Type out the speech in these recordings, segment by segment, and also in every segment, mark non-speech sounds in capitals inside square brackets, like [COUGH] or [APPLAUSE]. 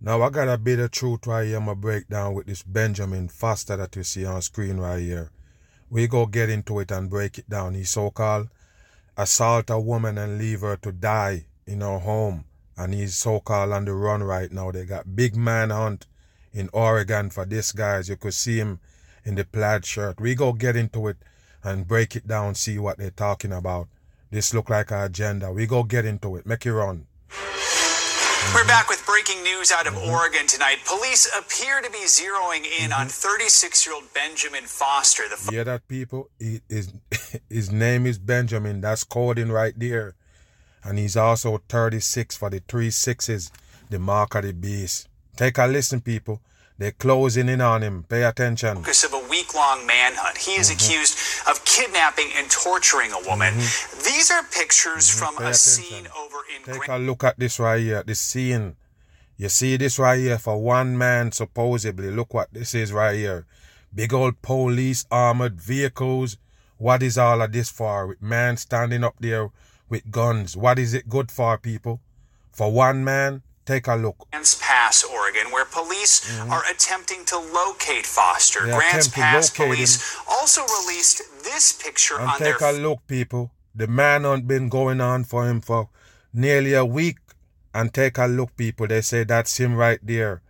Now I got a bit of truth right here. I'ma break down with this Benjamin Foster that you see on screen right here. We go get into it and break it down. He so-called assault a woman and leave her to die in her home. And he's so-called on the run right now. They got big manhunt in Oregon for this guy. As you could see him in the plaid shirt. We go get into it and break it down, see what they're talking about. This look like an agenda. We go get into it. Make it run. We're back with breaking news out of mm-hmm. Oregon tonight. Police appear to be zeroing in on mm-hmm. 36-year-old Benjamin Foster. The Yeah, that people. He, his [LAUGHS] his name is Benjamin. That's coding right there, and he's also 36 for the three sixes, the mark of the beast. Take a listen, people. They're closing in on him. Pay attention. focus of a week-long manhunt. He is mm-hmm. accused of kidnapping and torturing a woman. Mm-hmm. These are pictures mm-hmm. from Pay a attention. scene over in Take Grand- a look at this right here, this scene. You see this right here for one man, supposedly. Look what this is right here. Big old police armored vehicles. What is all of this for? With man standing up there with guns. What is it good for, people? For one man, take a look. Grants Pass, Oregon, where police mm-hmm. are attempting to locate Foster. They Grants Pass police also released this picture And on their take a look, people. The man hunt been going on for him for nearly a week. And take a look, people. They say that's him right there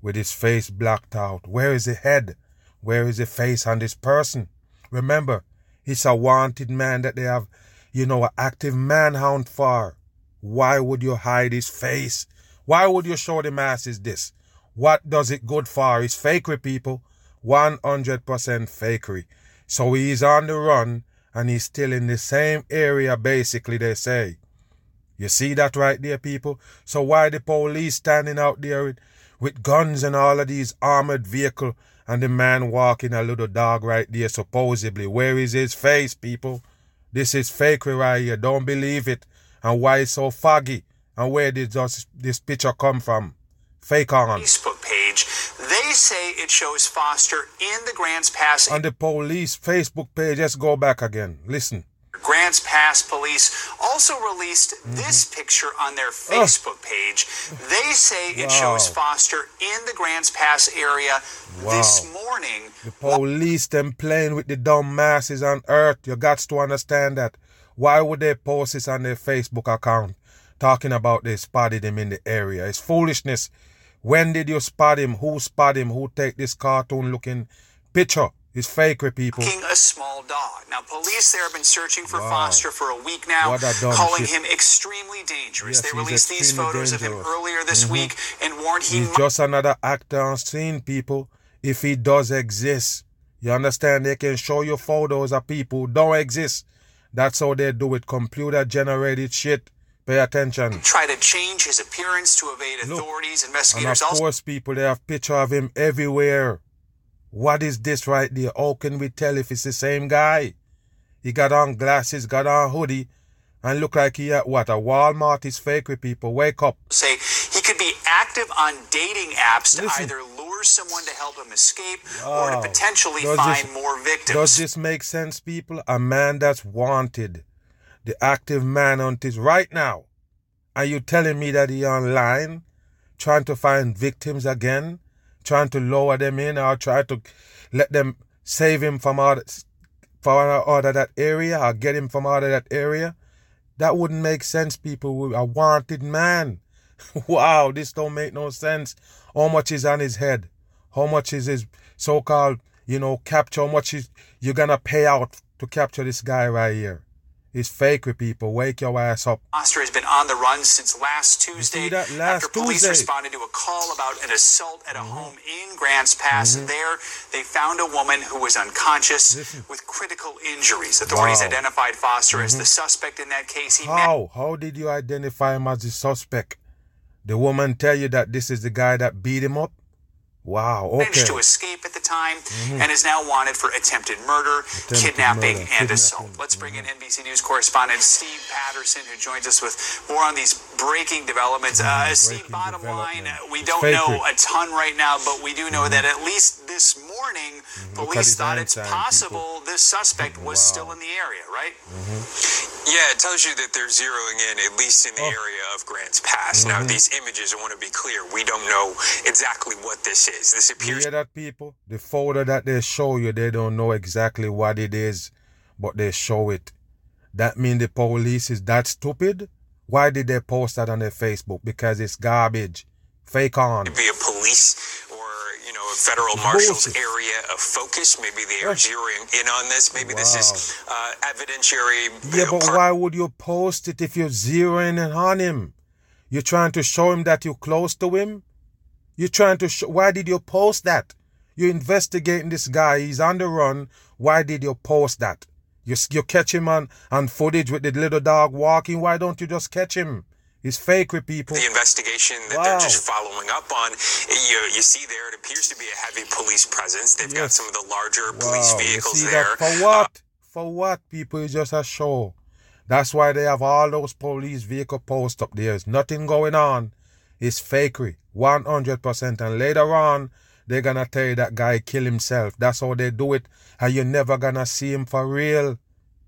with his face blacked out. Where is the head? Where is the face on this person? Remember, he's a wanted man that they have, you know, an active manhunt for. Why would you hide his face? Why would you show the masses this? What does it good for? It's fakery, people. 100% fakery. So he's on the run and he's still in the same area, basically, they say. You see that right there, people? So why the police standing out there with, with guns and all of these armored vehicle and the man walking a little dog right there, supposedly? Where is his face, people? This is fakery right here. Don't believe it. And why it's so foggy? And where did this, this picture come from? Fake on. Facebook page. They say it shows Foster in the Grants Pass. On the police Facebook page, let's go back again. Listen. Grants Pass police also released Mm-hmm. this picture on their Facebook page. They say it shows Foster in the Grants Pass area this morning. The police them playing with the dumb masses on earth. You got to understand that. Why would they post this on their Facebook account talking about they spotted him in the area? It's foolishness. When did you spot him? Who spot him? Who take this cartoon looking picture? It's fakery people. A small dog. Now, police there have been searching for Wow. Foster for a week now, calling shit. him extremely dangerous. Yes, they released these photos of him dangerous. Mm-hmm. earlier this week and warned he He's might just another actor on scene, people. If he does exist, you understand? They can show you photos of people who don't exist. That's how they do it. Computer generated shit. Pay attention. try to change his appearance to evade Look, authorities. And Investigators of course, people, they have picture of him everywhere. What is this right there? How can we tell if it's the same guy? He got on glasses, got on hoodie, and look like he at what? A Walmart is fake with people. Wake up. say he could be active on dating apps to Listen. either lure someone to help him escape or to potentially Does find this- more victims. Does this make sense, people? A man that's wanted, the active man on this right now. Are you telling me that he online trying to find victims again, trying to lower them in, or try to let them save him from out from out of that area, or get him from out of that area? That wouldn't make sense, people. A wanted man. [LAUGHS] wow, this don't make no sense. How much is on his head? How much is his so-called, you know, capture? How much is you gonna pay out to capture this guy right here? It's fake with people. Wake your ass up. Foster has been on the run since last Tuesday? Last after police Tuesday. responded to a call about an assault at a mm-hmm. home in Grants Pass. Mm-hmm. There, they found a woman who was unconscious Listen. with critical injuries. Authorities Wow. identified Foster as the mm-hmm. suspect in that case. He How? How did you identify him as the suspect? The woman tell you that this is the guy that beat him up? Wow, okay. managed to escape at the time and is now wanted for attempted murder, kidnapping, murder, and kidnapping. assault. Let's bring in NBC News correspondent Steve Patterson, who joins us with more on these breaking developments. Uh, Steve, bottom line, development. uh, we It's don't fake know a ton right now, but we do know that at least this morning, Mm-hmm. Police his thought it's hindsight, possible this suspect was Wow. still in the area, right? Yeah, it tells you that they're zeroing in at least in the Oh. area of Grants Pass. Now, these images, I want to be clear, we don't know exactly what this is. This You hear that, people? The photo that they show you, they don't know exactly what it is, but they show it. That mean the police is that stupid? Why did they post that on their Facebook? Because it's garbage. Fake on. to be a police or, you know, a federal marshal's bullshit. area of focus. Maybe they are zeroing in on this. Maybe this is uh, evidentiary. Yeah, but part- why would you post it if you're zeroing in on him? You're trying to show him that you're close to him? You're trying to show. Why did you post that? You're investigating this guy. He's on the run. Why did you post that? You, you catch him on, on footage with the little dog walking. Why don't you just catch him? He's fake with people. the investigation that Wow. they're just following up on. You, you see there, it appears to be a heavy police presence. They've got some of the larger police Wow, you vehicles see there. that? For uh, what? For what, people? It's just a show. That's why they have all those police vehicle posts up there. There's nothing going on. It's fakery. 100%. And later on, they're gonna tell you that guy kill himself. That's how they do it. And you're never gonna see him for real.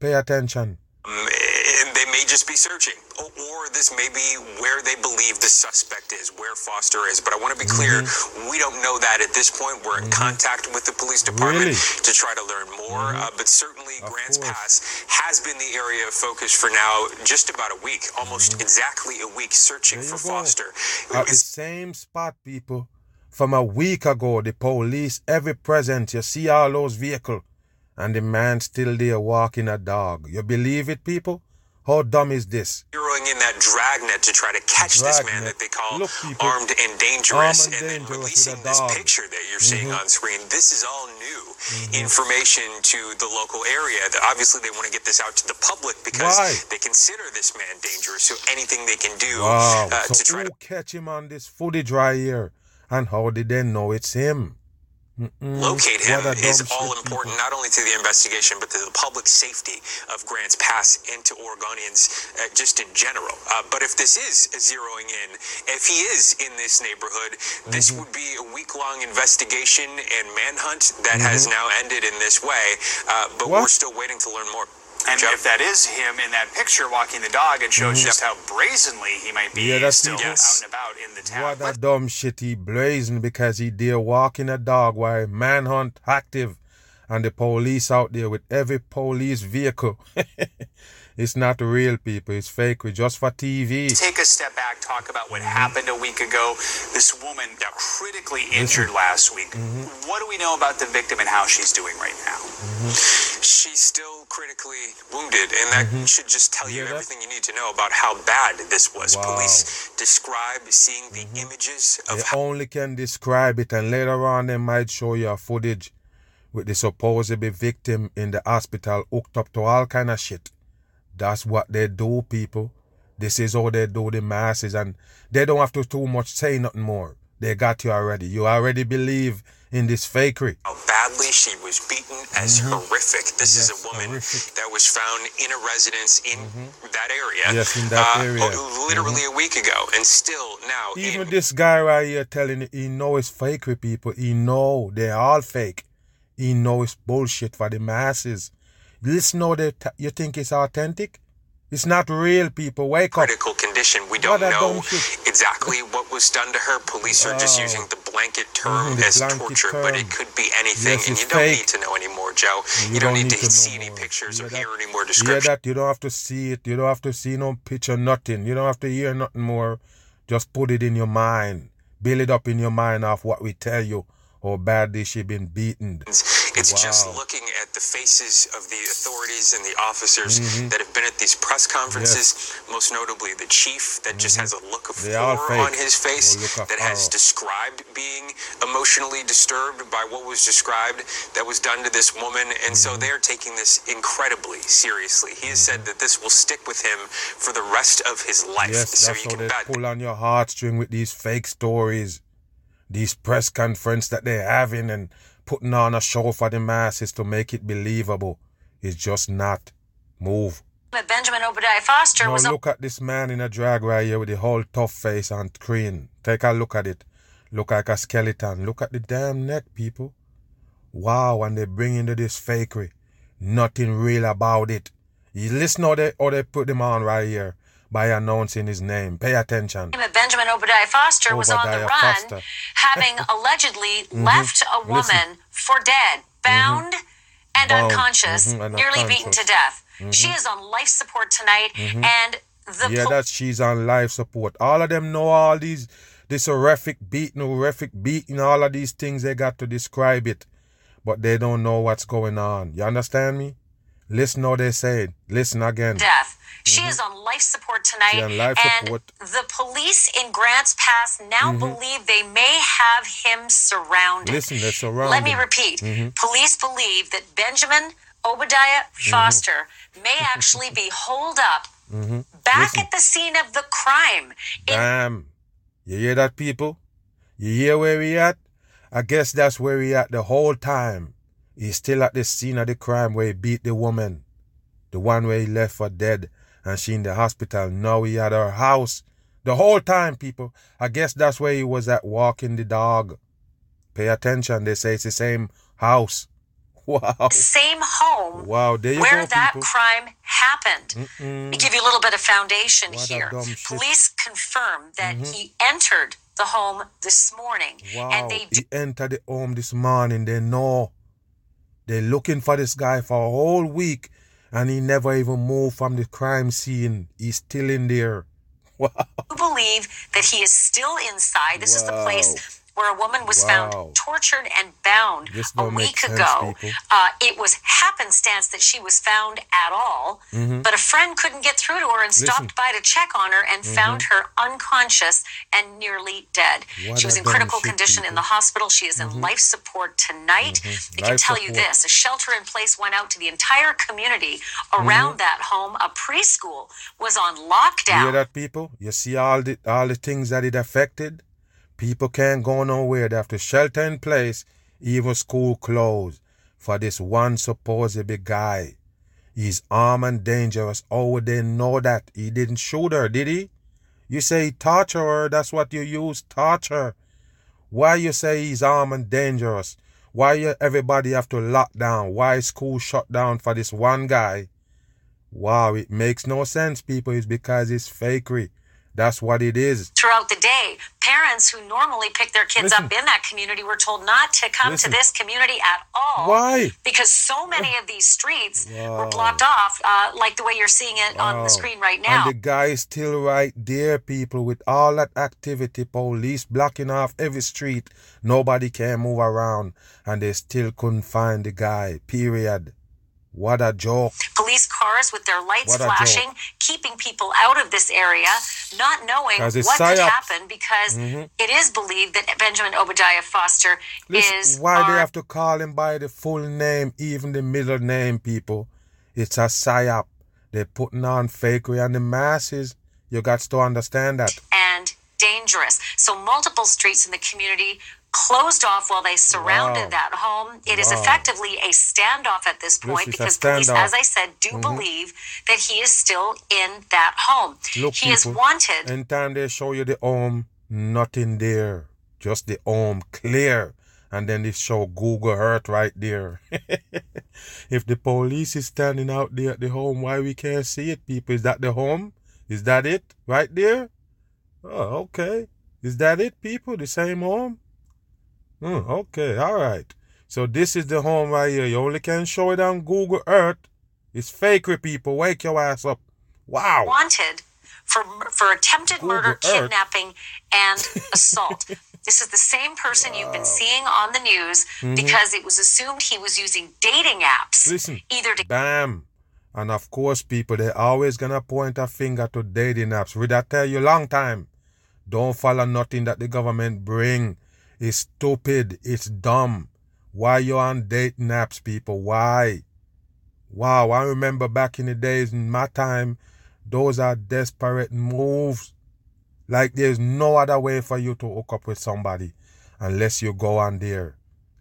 Pay attention. Um, and they may just be searching, or, or this may be where they believe the suspect is, where Foster is. But I want to be clear, Mm-hmm. we don't know that at this point. We're in contact with the police department Really? Mm-hmm. to try to learn more. Uh, but certainly, Of Grants course. Pass has been the area of focus for now just about a week, almost exactly a week, searching Mm-hmm. For go. Foster. At the same spot, people. From a week ago, the police, every present, you see all those vehicles. And the man still there walking a dog. You believe it, people? How dumb is this? zeroing in that dragnet to try to catch this man that they call Look, people. armed and dangerous, Armed and and then dangerous with releasing this picture that you're seeing Mhm. on screen. This is all new Mm-hmm. information to the local area. Obviously they want to get this out to the public because Why? they consider this man dangerous. So anything they can do Wow. uh, to try to catch him on this footage right here? And how did they know it's him? Mm-mm. locate him is all important, not only to the investigation, but to the public safety of Grants Pass and to Oregonians uh, just in general. Uh, but if this is zeroing in, if he is in this neighborhood, this Mm-hmm. would be a week long investigation and manhunt that has now ended in this way. Uh, but Mm-hmm. What? we're still waiting to learn more. And if that is him in that picture walking the dog, it shows just how brazenly he might be Mm-hmm. Yeah, that's still out and about in the town. What a dumb shit he blazing because he there walking a dog while manhunt active and the police out there with every police vehicle. [LAUGHS] it's not real people, it's fake, it's just for TV. take a step back, talk about what happened a week ago. This woman got critically injured last week. Mm-hmm. What do we know about the victim and how she's doing right now? She's still critically wounded, and that should just tell you Yeah, that- everything you need to know about how bad this was. Wow. Mm-hmm. Police describe seeing the images of They how only can describe it, and later on they might show you a footage with the supposed victim in the hospital hooked up to all kind of shit. That's what they do, people. This is how they do the masses, and they don't have to too much say nothing more. They got you already. You already believe in this fakery. how badly she was beaten as horrific. This is Mm-hmm. A woman horrific. that was found in a residence in that area. Yes, in that uh, area. oh, Literally a week ago, and still now. Even in, this guy right here telling you, he know it's fakery, people. He know they're all fake. He know it's bullshit for the masses. Listen how they t- you think it's authentic? It's not real, people. Wake up. critical condition. We don't What know exactly what was done to her. Police are just using the blanket term Mhm, the as blanket torture, but it could be anything, Yes, and you don't fake. need to know anymore, Joe. You, You don't, don't need, need to, to see any more. pictures You or hear hear any more Hear description. that? You don't have to see it. You don't have to see no picture, nothing. You don't have to hear nothing more. Just put it in your mind. Build it up in your mind of what we tell you. How badly she been beaten. It's just looking at the faces of the authorities and the officers mm-hmm. that have been at these press conferences, most notably the chief that just mm-hmm. has a look of They horror on his face of that has described being emotionally disturbed by what was described that was done to this woman. And so mm-hmm. they're taking this incredibly seriously. He has said that this will stick with him for the rest of his life. Yes, so that's you can they bet. pull on your heartstring with these fake stories, these press conference that they're having and putting on a show for the masses to make it believable. It's just not. Move. But Benjamin Obadiah Foster Now was look at this man in a drag right here with the whole tough face and screen. Take a look at it. Look like a skeleton. Look at the damn neck, people. Wow, and they bring into this fakery. Nothing real about it. You listen how they, how they put them on right here by announcing his name. Pay attention. Benjamin Obadiah Foster was on the run, Foster. having [LAUGHS] allegedly mm-hmm. left a woman Listen. for dead, mm-hmm. bound and Bound. unconscious, Mhm, and nearly beaten to death. Mm-hmm. She is on life support tonight, and the yeah, pol- that she's on life support. All of them know all these, this horrific beating, horrific beating, all of these things they got to describe it, but they don't know what's going on. You understand me? Listen what they said. Listen again. death. She mm-hmm. is on life support tonight, life and support. the police in Grants Pass now mm-hmm. believe they may have him surrounded. Listen, they're surrounded. Let me repeat. Mm-hmm. Police believe that Benjamin Obadiah Foster may [LAUGHS] actually be holed up back Listen. at the scene of the crime. In Damn. You hear that, people? You hear where we at? I guess that's where we at the whole time. He's still at the scene of the crime where he beat the woman. The one where he left for dead and she in the hospital. Now he at her house. The whole time, people. I guess that's where he was at walking the dog. Pay attention. They say it's the same house. [LAUGHS] Wow. same home Wow. There you where go, that people. crime happened. Let me give you a little bit of foundation What here. Mm-hmm. Police confirm that he entered the home this morning, Wow. and they do he entered the home this morning. They know. They're looking for this guy for a whole week and he never even moved from the crime scene. He's still in there. [LAUGHS] Wow. believe that he is still inside. This is the place Wow. Where a woman was Wow. found tortured and bound a week sense, ago. Uh, it was happenstance that she was found at all, but a friend couldn't get through to her and Mm-hmm. Listen. Mm-hmm. stopped by to check on her and found her unconscious and nearly dead. What she was in critical condition in the hospital. She is in life support tonight. I can Life tell you this a shelter in place went out to the entire community around that home. A preschool was on lockdown. You hear that, people? You see all the all the things that it affected? People can't go nowhere. They have to shelter in place, even school closed, for this one supposed big guy. He's armed and dangerous. Oh, they know that? He didn't shoot her, did he? You say torture her, that's what you use, torture. Why you say he's armed and dangerous? Why you, everybody have to lock down? Why school shut down for this one guy? Wow, it makes no sense, people. It's because it's fakery. That's what it is. throughout the day. Parents who normally pick their kids Listen. up in that community were told not to come Listen. to this community at all. Why? Because so many of these streets were blocked off, uh, like the way you're seeing it on the screen right now. And the guy is still right there, people, with all that activity, police blocking off every street. Nobody can move around, and they still couldn't find the guy. Period. What a joke. Police cars with their lights flashing, keeping people out of this area, not knowing what could happen because mm-hmm. it is believed that Benjamin Obadiah Foster Listen, is why they have to call him by the full name, even the middle name, people? It's a psyop. They're putting on fakery on the masses. You got to understand that. and dangerous. So multiple streets in the community closed off while they surrounded Wow. that home. It is Wow. effectively a standoff at this point because police. Mm-hmm. as I said, do believe that he is still in that home. Look, he is wanted. wanted. Anytime they show you the home, nothing there. Just the home clear. And then they show Google Earth right there. [LAUGHS] if the police is standing out there at the home, why we can't see it, people? Is that the home? Is that it? Right there? Oh, okay. Is that it, people? The same home? Hmm, okay, all right. So this is the home right here. You only can show it on Google Earth. It's fakery, people. Wake your ass up. Wow. wanted for for attempted Google murder, Earth. kidnapping, and [LAUGHS] assault. This is the same person you've been seeing on the news because it was assumed he was using dating apps. Listen. Either to Bam. And of course, people, they always gonna point a finger to dating apps. Would I tell you long time? Don't follow nothing that the government bring. It's stupid. It's dumb. Why you on dating apps, people? Why? Wow, I remember back in the days in my time, those are desperate moves. Like there's no other way for you to hook up with somebody unless you go on there,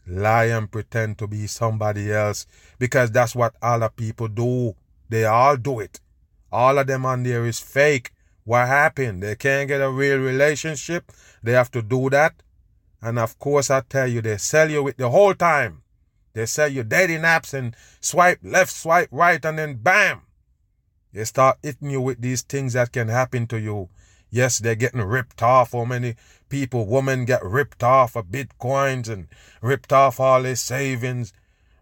lie and pretend to be somebody else because that's what all the people do. They all do it. All of them on there is fake. What happened? They can't get a real relationship. They have to do that. And of course, I tell you, they sell you with the whole time. They sell you dating apps and swipe left, swipe right, and then bam, they start hitting you with these things that can happen to you. Yes, they're getting ripped off. How many people, women get ripped off of bitcoins and ripped off all their savings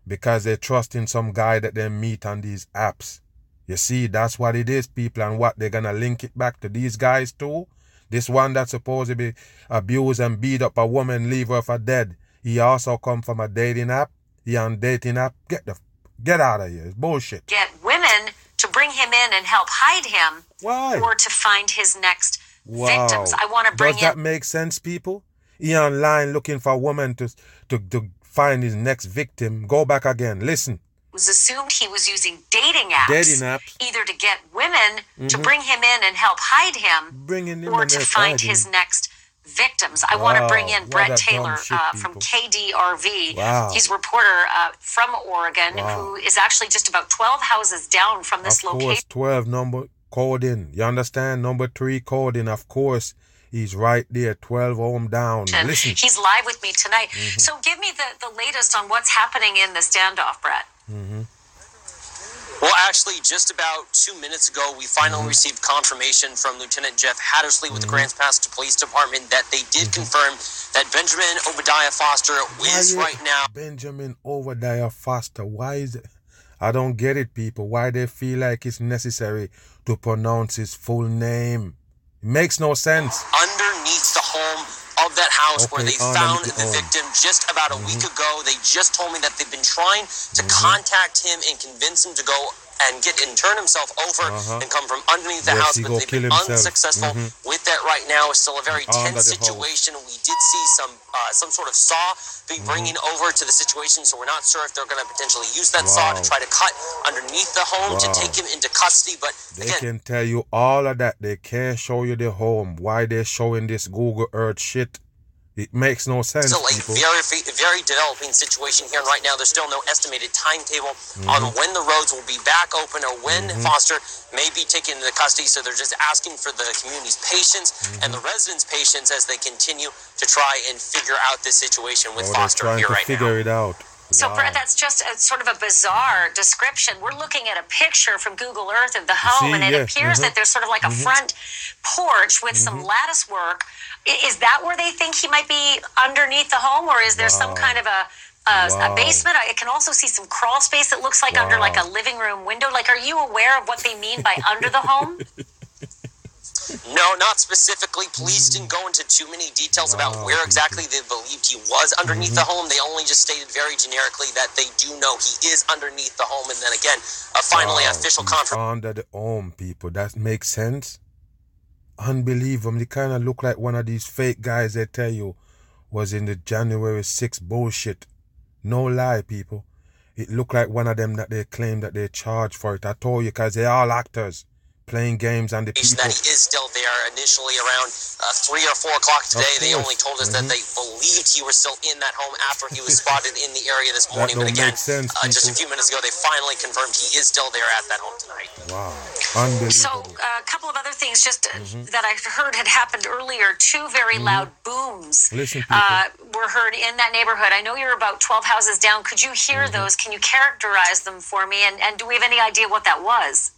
because they trust in some guy that they meet on these apps. You see, that's what it is, people, and what they're gonna link it back to these guys too. This one that's supposed to be abused and beat up a woman, leave her for dead. He also come from a dating app. He on dating app. Get the get out of here. It's bullshit. get women to bring him in and help hide him Why? or to find his next Wow. victims. I want to bring Does that in make sense, people? He online looking for a woman to to to find his next victim. Go back again. Listen. Was assumed he was using dating apps, Dating apps. Mm-hmm. either to get women to bring him in and help hide him Bringing him or to find hiding. his next victims. I want to bring in Brett Taylor shit, uh, from. KDRV. Wow. He's a reporter uh, from Oregon Wow. who is actually just about 12 houses down from this of course, location. 12 number coding. You understand? Number three coding, of course. He's right there, 12 home down. Listen. He's live with me tonight. Mm-hmm. So give me the, the latest on what's happening in the standoff, Brett. Mm-hmm. Well, actually, just about two minutes ago, we finally mm-hmm. received confirmation from Lieutenant Jeff Hattersley with the mm-hmm. Grants Pass Police Department that they did confirm that Benjamin Obadiah Foster is right now Benjamin Obadiah Foster. Why is it? I don't get it, people. Why they feel like it's necessary to pronounce his full name. It makes no sense. underneath the home of that house where Okay, they found underneath the the victim just about a week ago. They just told me that they've been trying to contact him and convince him to go and get and turn himself over Uh-huh. and come from underneath the Yes, house, but they've been himself. unsuccessful Mhm. with that right now. It's still a very Under tense situation. We did see some uh, some sort of saw be Mm-hmm. bringing over to the situation, so we're not sure if they're going to potentially use that saw to try to cut underneath the home to take him into custody. But They again, can tell you all of that. They can't show you the home. Why they're showing this Google Earth shit? It makes no sense, still a people. very very developing situation here and right now. There's still no estimated timetable Mm-hmm. on when the roads will be back open or when Foster may be taken into custody. So they're just asking for the community's patience and the Mm-hmm. residents' patience as they continue to try and figure out this situation with Or they're Foster trying here to right figure now. it out. So, Wow. Brett, that's just a sort of a bizarre description. We're looking at a picture from Google Earth of the home, see, and it yeah, appears mhm. that there's sort of like a front porch with some lattice work. I- Is that where they think he might be underneath the home, or is there some kind of a a, Wow. a basement? I can also see some crawl space that looks like under like a living room window. Like, are you aware of what they mean by under the home? [LAUGHS] No, not specifically. Police didn't go into too many details about where exactly they believed he was underneath the home. They only just stated very generically that they do know he is underneath the home. And then again, uh, finally, Wow, official he's confirmation. Under the home, people. That makes sense. Unbelievable. They kind of look like one of these fake guys they tell you was in the January 6th bullshit. No lie, people. It looked like one of them that they claim that they charge for it. I told you, because they're all actors playing games and the people. that he is still there. Initially, around uh, three or four o'clock today, they only told us that Mhm. they believed he was still in that home after he was spotted in the area this [LAUGHS] morning. But again, sense, uh, just a few minutes ago, they finally confirmed he is still there at that home tonight. Wow. So, Unbelievable. uh, a couple of other things just uh, that I heard had happened earlier. Two very loud booms Listen, uh, were heard in that neighborhood. I know you're about 12 houses down. Could you hear those? Can you characterize them for me? And, and do we have any idea what that was?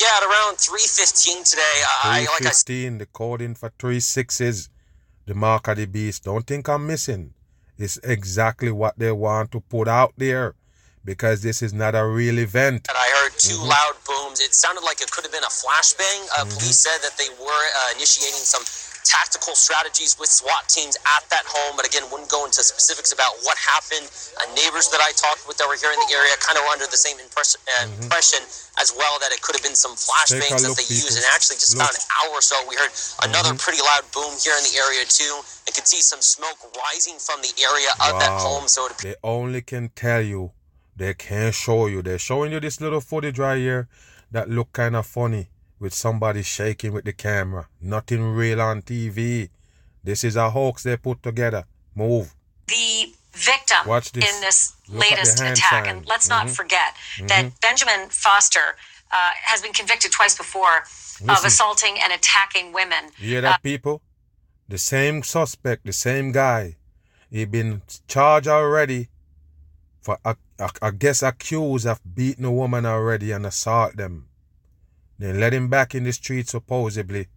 Yeah, at around three fifteen today, uh, I like I 315, the coding for three sixes, the mark of the beast. Don't think I'm missing. It's exactly what they want to put out there because this is not a real event. said, I heard 2 loud booms. It sounded like it could have been a flashbang. Uh, Police said that they were uh, initiating some tactical strategies with SWAT teams at that home. But again, wouldn't go into specifics about what happened. Uh, neighbors that I talked with that were here in the area kind of were under the same impress- uh, Mm-hmm. impression as well that it could have been some flashbangs that they used. And actually, just Look. about an hour or so, we heard another Mm-hmm. pretty loud boom here in the area too, and could see some smoke rising from the area of that home. So it They only can tell you. They can't show you. They're showing you this little footage right here that look kind of funny with somebody shaking with the camera. Nothing real on TV. This is a hoax they put together. Move. the victim Watch this. in this Look latest attack. sign. And let's not Mhm. forget that Benjamin Foster uh, has been convicted twice before of assaulting and attacking women. You hear that, people? The same suspect, the same guy. He been charged already for, I, I, I guess, accused of beating a woman already and assault them. Then let him back in the street supposedly,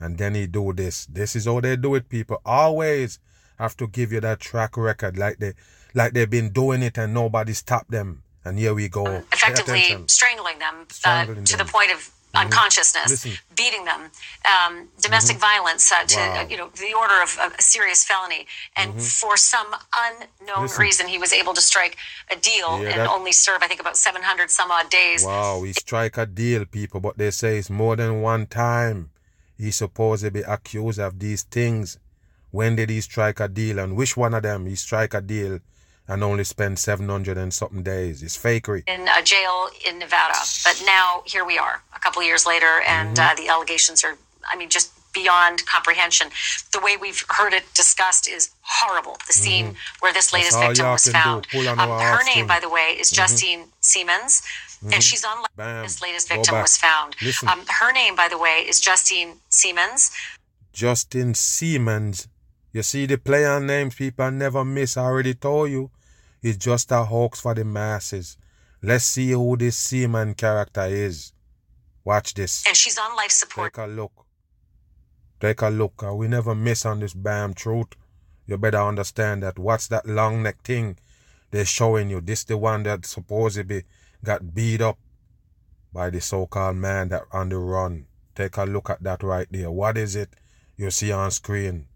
and then he do this. This is how they do it, people. Always have to give you that track record, like they, like they've been doing it and nobody stopped them. And here we go. Effectively strangling them Strangling uh, to them. the point of unconsciousness, Listen. Mm-hmm. beating them, um, domestic violence uh, to Wow. uh, you know the order of, of a serious felony, and for some unknown Mm-hmm. Listen. reason, he was able to strike a deal Yeah, and that- only serve I think about seven hundred some odd days. Wow, he strike a deal, people, but they say it's more than one time. He supposed to be accused of these things. When did he strike a deal, and which one of them he strike a deal and only spend seven hundred and something days? It's fakery. in a jail in Nevada. But now here we are, a couple of years later, and Mm-hmm. uh, the allegations are, I mean, just beyond comprehension. The way we've heard it discussed is horrible. The scene where this latest Mm-hmm. victim was found. Um, her name, by the way, is Justine Siemens. And she's on Mm-hmm. Bam. this latest victim was found. Um, her name, by the way, is Justine Siemens. Justin Siemens. You see the player names people never miss. I already told you. It's just a hoax for the masses. Let's see who this Seaman character is. Watch this. And she's on life support. Take a look. Take a look. We never miss on this bam truth. You better understand that. What's that long neck thing they're showing you? This the one that supposedly got beat up by the so-called man that on the run. Take a look at that right there. What is it you see on screen?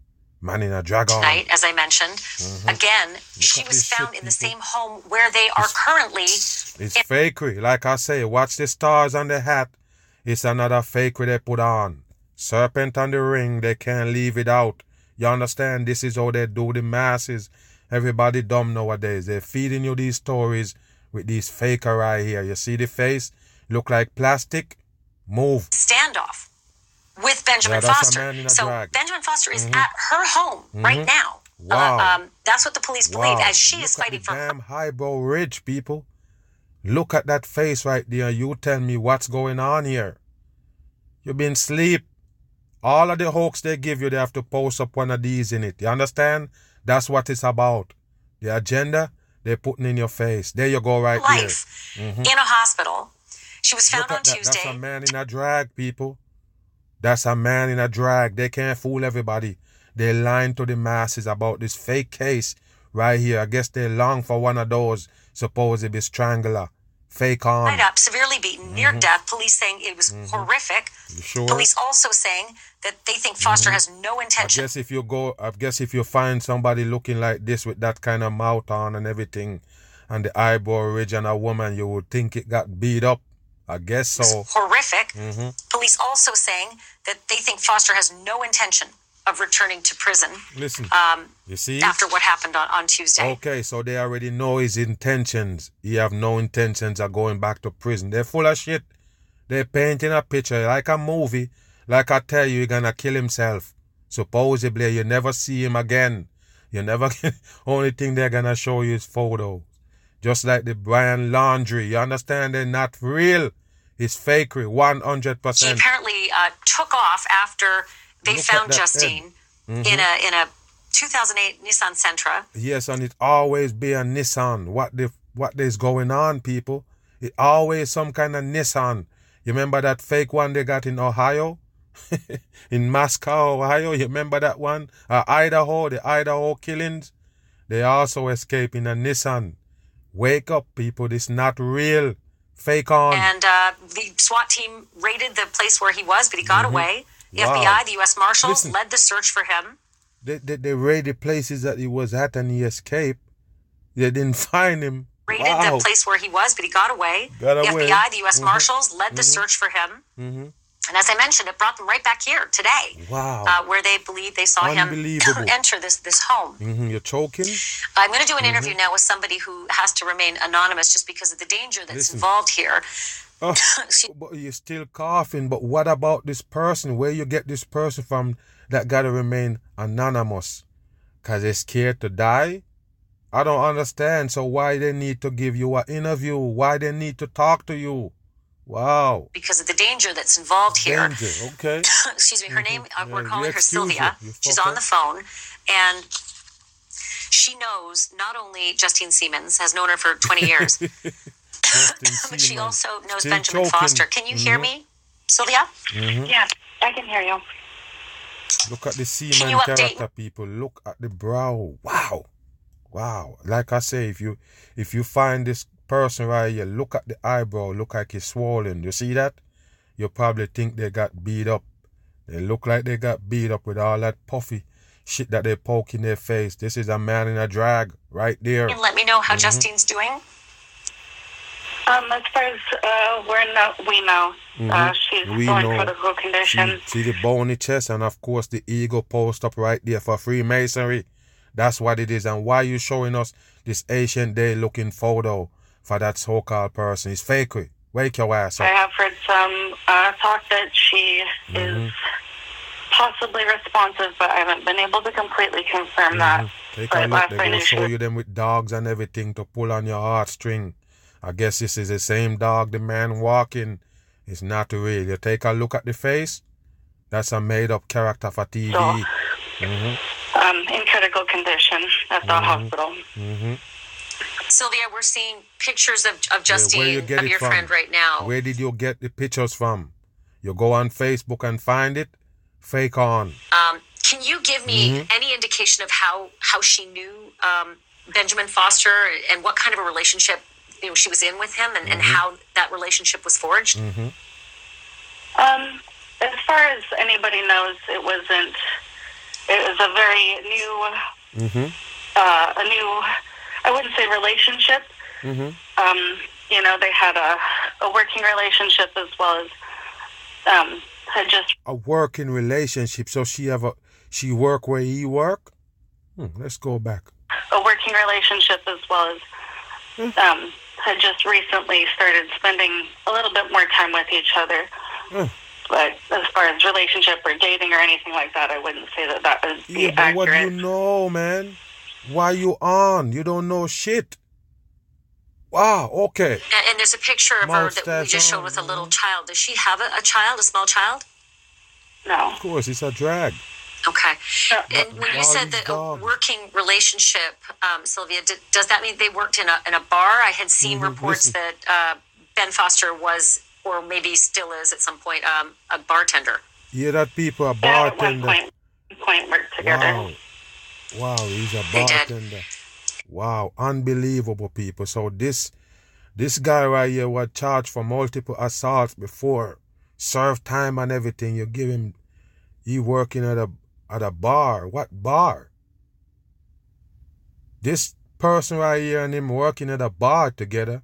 Man in a dragon. Tonight, as I mentioned, mm-hmm. again, she was this shit, found in the people. same home where they are currently It's fakery. Like I say, watch the stars on the hat. It's another fakery they put on. Serpent on the ring, they can't leave it out. You understand? This is how they do the masses. Everybody dumb nowadays. They're feeding you these stories with these faker right here. You see the face? Look like plastic? Move. standoff with Benjamin Yeah, Foster. man in a so drag. Mm-hmm. Benjamin Foster is at her home right now. Wow. Uh, um, that's what the police believe Wow. as she Look is fighting for damn highbrow ridge, people. Look at that face right there. You tell me what's going on here. You've been sleep. All of the hoax they give you, they have to post up one of these in it. You understand? That's what it's about. The agenda they're putting in your face. There you go, right life in a hospital. She was found on at that. Tuesday. That's a man in a drag, people. That's a man in a drag. They can't fool everybody. They're lying to the masses about this fake case right here. I guess they long for one of those supposed to be strangler. Fake on. Tied up, severely beaten, near death. Police saying it was horrific. Mm-hmm. You sure? Police also saying that they think Foster has no Mm-hmm. I intention. guess if you go, I guess if you find somebody looking like this with that kind of mouth on and everything, and the eyebrow ridge and a woman, you would think it got beat up. I guess so. horrific. Mm-hmm. Police also saying that they think Foster has no intention of returning to prison Listen, um, you see? after what happened on, on Tuesday. Okay, so they already know his intentions. He have no intentions of going back to prison. They're full of shit. They're painting a picture like a movie. Like I tell you, he's gonna kill himself. Supposedly, you never see him again. You never. [LAUGHS] only thing they're gonna show you is photos. Just like the Brian Laundrie. You understand? They're not real. It's fakery, 100%. She percent. apparently uh, took off after they Look found Justine head. in a in a 2008 Nissan Sentra. Yes, and it always be a Nissan. What the what is going on, people? It always some kind of Nissan. You remember that fake one they got in Ohio? [LAUGHS] in Moscow, Ohio. You remember that one? Uh, Idaho, the Idaho killings. They also escape in a Nissan. Wake up, people. This not real. Fake on. And uh, the SWAT team raided the place where he was, but he got Mm-hmm. away. The Wow. FBI, the U.S. Marshals, Listen. led the search for him. They, they, they raided places that he was at and he escaped. They didn't [LAUGHS] find him. Raided wow. the place where he was, but he got away. Got the away. FBI, the U.S. Mhm. Marshals, led the search for him. And as I mentioned, it brought them right back here today, Wow. uh, where they believe they saw him [LAUGHS] enter this this home. hmm You're choking? I'm going to do an interview Mm-hmm. now with somebody who has to remain anonymous just because of the danger that's Listen. involved here. Oh, [LAUGHS] but you're still coughing. But what about this person? Where you get this person from that gotta remain anonymous? Cause they're scared to die? I don't understand. So why they need to give you an interview? Why they need to talk to you? Wow. because of the danger that's involved here. Danger. Okay. [LAUGHS] Excuse me, her name, uh, Yeah, we're calling her Sylvia. She's on the phone, and she knows not only Justine Siemens, has known her for 20 years, [LAUGHS] [LAUGHS] but she also knows Still Benjamin choking. Foster. Can you hear Mhm. me, Sylvia? Yeah, I can hear you. Look at the Can seaman you update- character, people. Look at the brow. Wow. Wow. Like I say, if you if you find this person right here, look at the eyebrow, look like it's swollen. You see that? You probably think they got beat up. They look like they got beat up with all that puffy shit that they poke in their face. This is a man in a drag right there. And let me know Mm-hmm. how Justine's doing. Um, as far as uh, we're no, we know, uh, she's Mm-hmm. We still in know. critical See, condition. see the bony chest and of course the ego post up right there for Freemasonry. That's what it is. And why you showing us this ancient day looking photo for that so-called person? It's fakery. Wake your ass I have heard some uh, talk that she Mm-hmm. is possibly responsive, but I haven't been able to completely confirm that. Mm-hmm. Take But a look. They knew show you them with dogs and everything to pull on your heartstring. I guess this is the same dog the man walking. It's not real. You take a look at the face. That's a made-up character for TV. So, Mm-hmm. um, in critical condition at the hospital. Sylvia, we're seeing pictures of, of Yeah, Justine, you get of it your from? friend right now. Where did you get the pictures from? You go on Facebook and find it. Fake on. Um, can you give me Mm-hmm. any indication of how how she knew um, Benjamin Foster and what kind of a relationship you know she was in with him and, and Mm-hmm. how that relationship was forged? Um, as far as anybody knows, it wasn't. It was a very new, Mm-hmm. uh, a new. I wouldn't say relationship. Mm-hmm. Um, you know, they had a, a working relationship as well as um, had just A working relationship. So she have a she work where he work. Hmm, let's go back. a working relationship as well as um, had just recently started spending a little bit more time with each other. Mm. But as far as relationship or dating or anything like that, I wouldn't say that that be Yeah, but what do you know, man? Why you on? You don't know shit. Wow. Okay. And, and there's a picture of her that we Mustache just showed on, with a little child. Does she have a, a child, a small child? No. Of course, it's a drag. Okay. Yeah. And when you said that dogs. a working relationship, um, Sylvia, d- does that mean they worked in a in a bar? I had seen Mhm, reports listen. that uh, Ben Foster was, or maybe still is at some point, um, a bartender. Yeah, that people a Yeah, at one bartender. point, point worked together. Wow. Wow, he's a bartender. Wow, unbelievable people. So this this guy right here was charged for multiple assaults before, served time and everything. You give him he working at a at a bar. What bar? This person right here and him working at a bar together.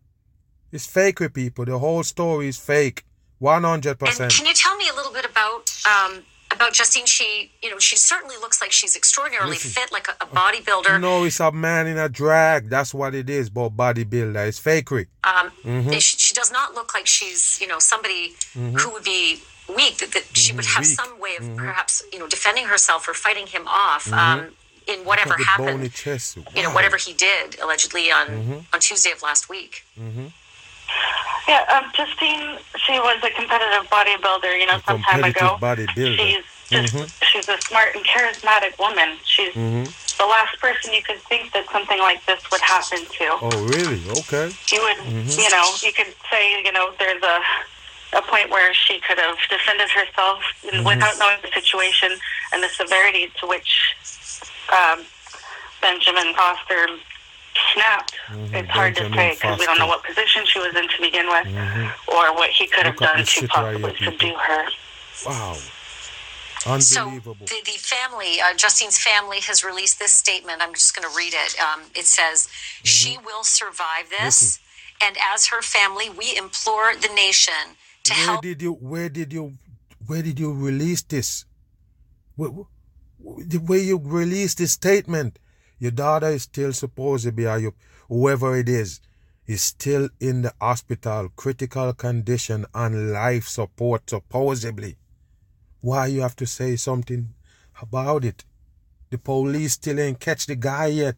It's fake with people. The whole story is fake. One hundred percent. can you tell me a little bit about um, about Justine? She, you know, she certainly looks like she's extraordinarily Listen. fit, like a, a bodybuilder. No, it's a man in a drag. That's what it is, but bodybuilder. It's fakery. Um, Mm-hmm. she, she does not look like she's, you know, somebody who would be weak. That, that she would have Mm-hmm. Weak. some way of perhaps, you know, defending herself or fighting him off um, in whatever Look at the bony happened. chest. You know, Mm-hmm. whatever he did allegedly on on Tuesday of last week. Yeah, um, Justine, she was a competitive bodybuilder, you know, some time ago. bodybuilder. She's just, she's a smart and charismatic woman. She's Mm-hmm. the last person you could think that something like this would happen to. Oh, really? Okay. You would, Mm-hmm. you know, you could say, you know, there's a a point where she could have defended herself Mm-hmm. without knowing the situation and the severity to which um, Benjamin Foster snapped. It's hard Mm-hmm. Benjamin to say because we don't know what position she was in to begin with, or what he could have Look at done to possibly subdue her. Wow. Unbelievable. So the, the family, uh, Justine's family, has released this statement. I'm just going to read it. Um, it says, Mm-hmm. "She will survive this, and as her family, we implore the nation to where help." did you where did you where did you release this where, the way you release this statement your daughter is still supposed to be or whoever it is is still in the hospital critical condition and life support supposedly. Why you have to say something about it? The police still ain't catch the guy yet.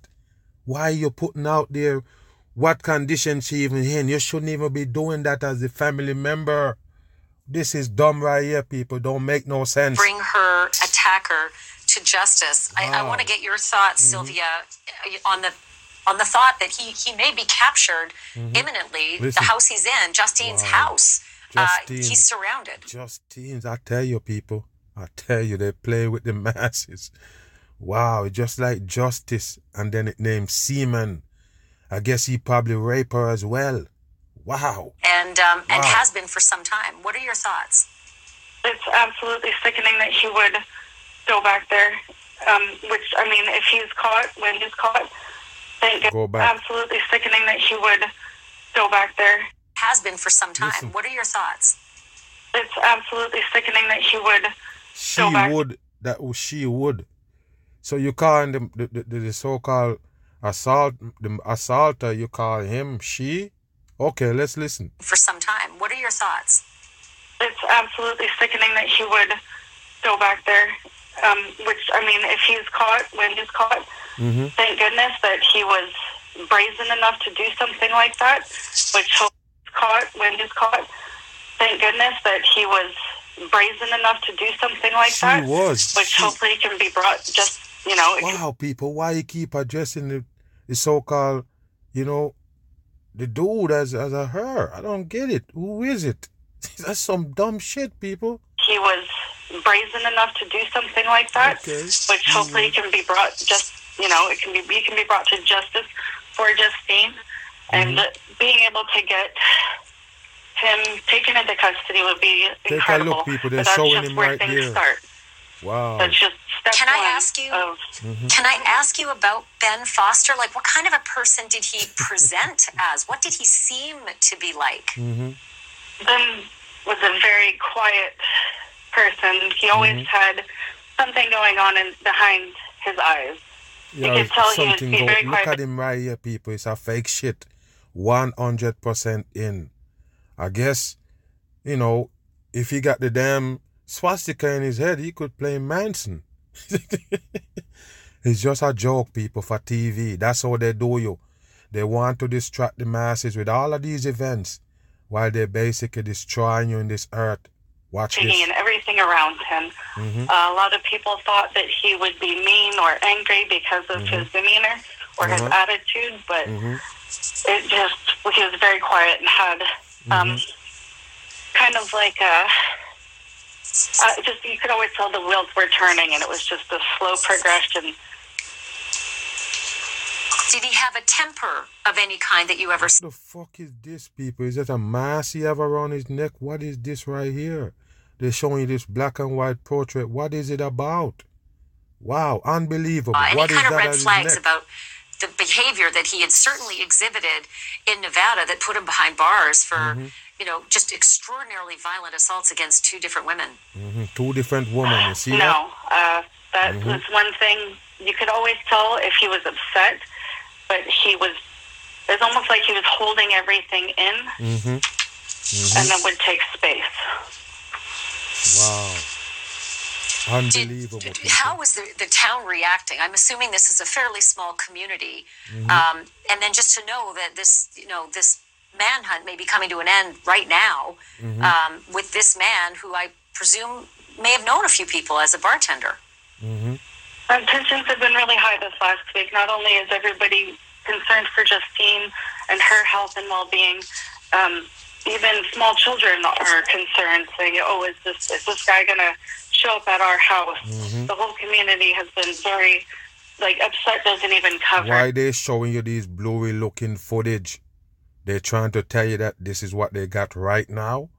Why you putting out there what condition she even in? You shouldn't even be doing that as a family member. This is dumb right here, people. Don't make no sense. bring her attacker to justice. I, I want to get your thoughts, Sylvia, uh, on the on the thought that he he may be captured imminently. Mm-hmm. Listen. The house he's in, Justine's Wow. house. Uh, he's surrounded. Just teens, I tell you, people. I tell you, they play with the [LAUGHS] masses. Wow, just like Justice, and then it named Seaman. I guess he probably raped her as well. Wow. and um, and has been for some time. What are your thoughts? It's absolutely sickening that he would go back there. Um, which I mean, if he's caught, when he's caught, thank God. Go back. Absolutely sickening that he would go back there. Has been for some time. Listen. What are your thoughts? It's absolutely sickening that he would. She Go back. would. That she would. So you call the the, the, the so-called assault the assaulter. You call him she. Okay, let's listen. For some time. What are your thoughts? It's absolutely sickening that he would go back there. Um, which I mean, if he's caught, when he's caught, Mm-hmm. thank goodness that he was brazen enough to do something like that. Which he'll caught when he's caught. Thank goodness that he was brazen enough to do something like She that. was. Which She- hopefully can be brought. Just you know, Wow, people, why you keep addressing the, the so-called, you know, the dude as as a her? I don't get it. Who is it? [LAUGHS] That's some dumb shit, people. he was brazen enough to do something like that, Okay. which hopefully can be brought just you know it can be he can be brought to justice for Justine, and Mm-hmm. being able to get him taken into custody would be Take a incredible. look, people. They're but that's showing just him where right things here. start. Wow. That's just step Can I ask you- Of, Mm-hmm. Can I ask you about Ben Foster? Like, what kind of a person did he [LAUGHS] present as? What did he seem to be like? Mm-hmm. Ben was a very quiet person. He always Mm-hmm. had something going on in, behind his eyes. Yeah, could tell he was something very Look at him right here, people. It's a fake shit. 100% in. I guess, you know, if he got the damn swastika in his head, he could play Manson. [LAUGHS] it's just a joke, people, for TV. That's how they do you. They want to distract the masses with all of these events while they're basically destroying you in this earth. Watch taking this. in everything around him. Mm-hmm. Uh, a lot of people thought that he would be mean or angry because of his demeanor or his Uh-huh. attitude, but Mm-hmm. it just he was very quiet and had um, Mm-hmm. kind of like a. Uh, just you could always tell the wheels were turning, and it was just a slow progression. Did he have a temper of any kind that you ever What the fuck is this, people? Is that a mask he have around his neck? What is this right here? They're showing you this black and white portrait. What is it about? Wow, unbelievable. uh, any what is kind of that red flags about the behavior that he had certainly exhibited in Nevada that put him behind bars for, Mm-hmm. you know, just extraordinarily violent assaults against two different women. Mhm, Two different women. You see that? No, uh, that Mm-hmm. was one thing you could always tell if he was upset, but he was. It's almost like he was holding everything in, Mm-hmm. and then would take space. Wow. Unbelievable. people. how was the, the town reacting? I'm assuming this is a fairly small community, Mm-hmm. um, and then just to know that this, you know, this manhunt may be coming to an end right now Mm-hmm. um, with this man who I presume may have known a few people as a bartender. Um, tensions have been really high this last week. Not only is everybody concerned for Justine and her health and well-being, um, even small children are concerned, saying, "Oh, is this is this guy going to show up at our house?" Mm-hmm. The whole community has been very, like, upset. Doesn't even cover. Why they showing you these blurry looking footage? They're trying to tell you that this is what they got right now.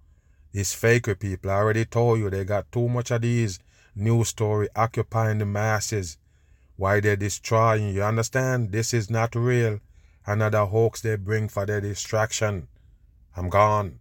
It's faker people. I already told you they got too much of these news story occupying the masses. Why they're destroying, you understand? This is not real. Another hoax they bring for their distraction. I'm gone.